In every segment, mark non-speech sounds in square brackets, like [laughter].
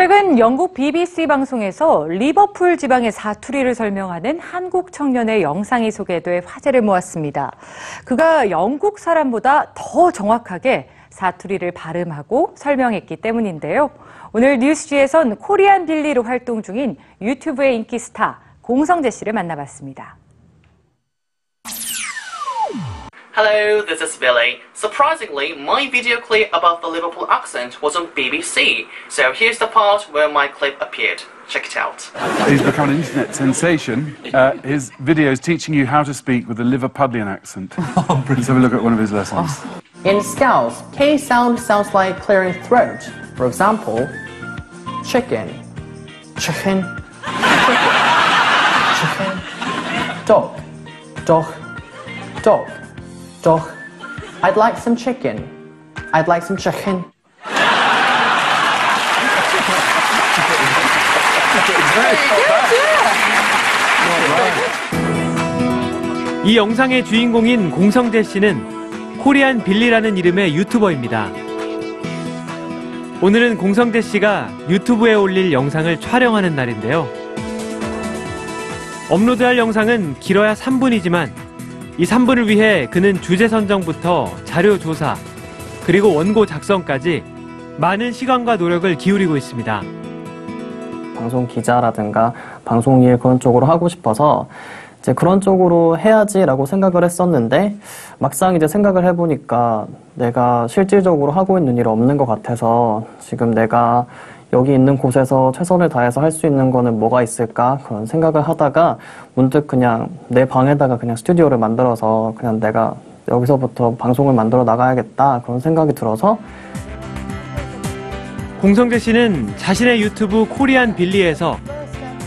오늘은 영국 BBC 방송에서 리버풀 지방의 사투리를 설명하는 한국 청년의 영상이 소개돼 화제를 모았습니다. 그가 영국 사람보다 더 정확하게 사투리를 발음하고 설명했기 때문인데요. 오늘 뉴스지에선 코리안 빌리로 활동 중인 유튜브의 인기 스타 공성재 씨를 만나봤습니다. Hello, this is Billy. Surprisingly, my video clip about the Liverpool accent was on BBC, so here's the part where my clip appeared. Check it out. He's become an internet sensation. Uh, his videos teaching you how to speak with a Liverpudlian accent. [laughs] Let's have a look at one of his lessons. In Scouse, K sound sounds like clearing throat. For example, chicken, chicken, chicken, dog, dog, dog, dog. I'd like some chicken. I'd like some chicken. 이 영상의 주인공인 공성재 씨는 코리안 빌리라는 이름의 유튜버입니다. 오늘은 공성재 씨가 유튜브에 올릴 영상을 촬영하는 날인데요. 업로드할 영상은 길어야 3분이지만 이 3분을 위해 그는 주제 선정부터 자료 조사, 그리고 원고 작성까지 많은 시간과 노력을 기울이고 있습니다. 방송 기자라든가 방송 일 그런 쪽으로 하고 싶어서 이제 그런 쪽으로 해야지라고 생각을 했었는데 막상 이제 생각을 해보니까 내가 실질적으로 하고 있는 일이 없는 것 같아서 지금 내가 여기 있는 곳에서 최선을 다해서 할 수 있는 거는 뭐가 있을까 그런 생각을 하다가 문득 그냥 내 방에다가 그냥 스튜디오를 만들어서 그냥 내가 여기서부터 방송을 만들어 나가야겠다 그런 생각이 들어서 공성재 씨는 자신의 유튜브 코리안 빌리에서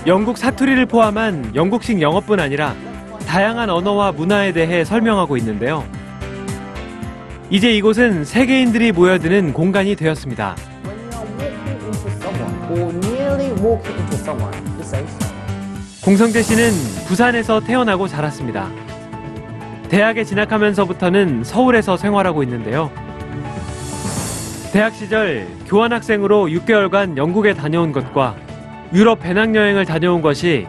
영국 사투리를 포함한 영국식 영어뿐 아니라 다양한 언어와 문화에 대해 설명하고 있는데요. 이제 이곳은 세계인들이 모여드는 공간이 되었습니다. 공성재 씨는 부산에서 태어나고 자랐습니다. 대학에 진학하면서부터는 서울에서 생활하고 있는데요. 대학 시절 교환학생으로 6개월간 영국에 다녀온 것과 유럽 배낭여행을 다녀온 것이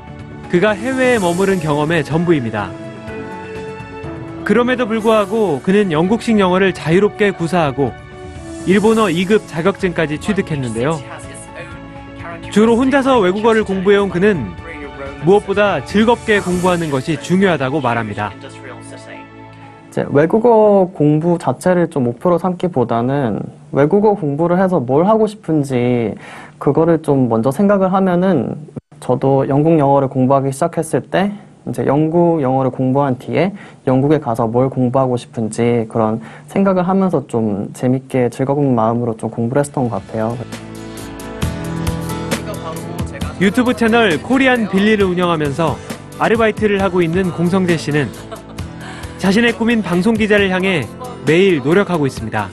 그가 해외에 머무른 경험의 전부입니다. 그럼에도 불구하고 그는 영국식 영어를 자유롭게 구사하고 일본어 2급 자격증까지 취득했는데요. 주로 혼자서 외국어를 공부해온 그는 무엇보다 즐겁게 공부하는 것이 중요하다고 말합니다. 외국어 공부 자체를 좀 목표로 삼기보다는 외국어 공부를 해서 뭘 하고 싶은지 그거를 좀 먼저 생각을 하면은 저도 영국 영어를 공부하기 시작했을 때 이제 영국 영어를 공부한 뒤에 영국에 가서 뭘 공부하고 싶은지 그런 생각을 하면서 좀 재밌게 즐거운 마음으로 좀 공부를 했었던 것 같아요. 유튜브 채널 코리안 빌리를 운영하면서 아르바이트를 하고 있는 공성재 씨는 자신의 꿈인 방송 기자를 향해 매일 노력하고 있습니다.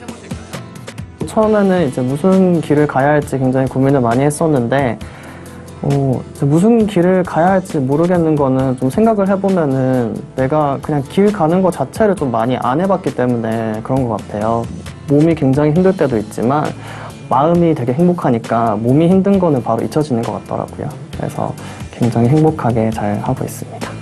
처음에는 이제 무슨 길을 가야 할지 굉장히 고민을 많이 했었는데 어, 무슨 길을 가야 할지 모르겠는 거는 좀 생각을 해보면은 내가 그냥 길 가는 것 자체를 좀 많이 안 해봤기 때문에 그런 것 같아요. 몸이 굉장히 힘들 때도 있지만 마음이 되게 행복하니까 몸이 힘든 거는 바로 잊혀지는 것 같더라고요. 그래서 굉장히 행복하게 잘 하고 있습니다.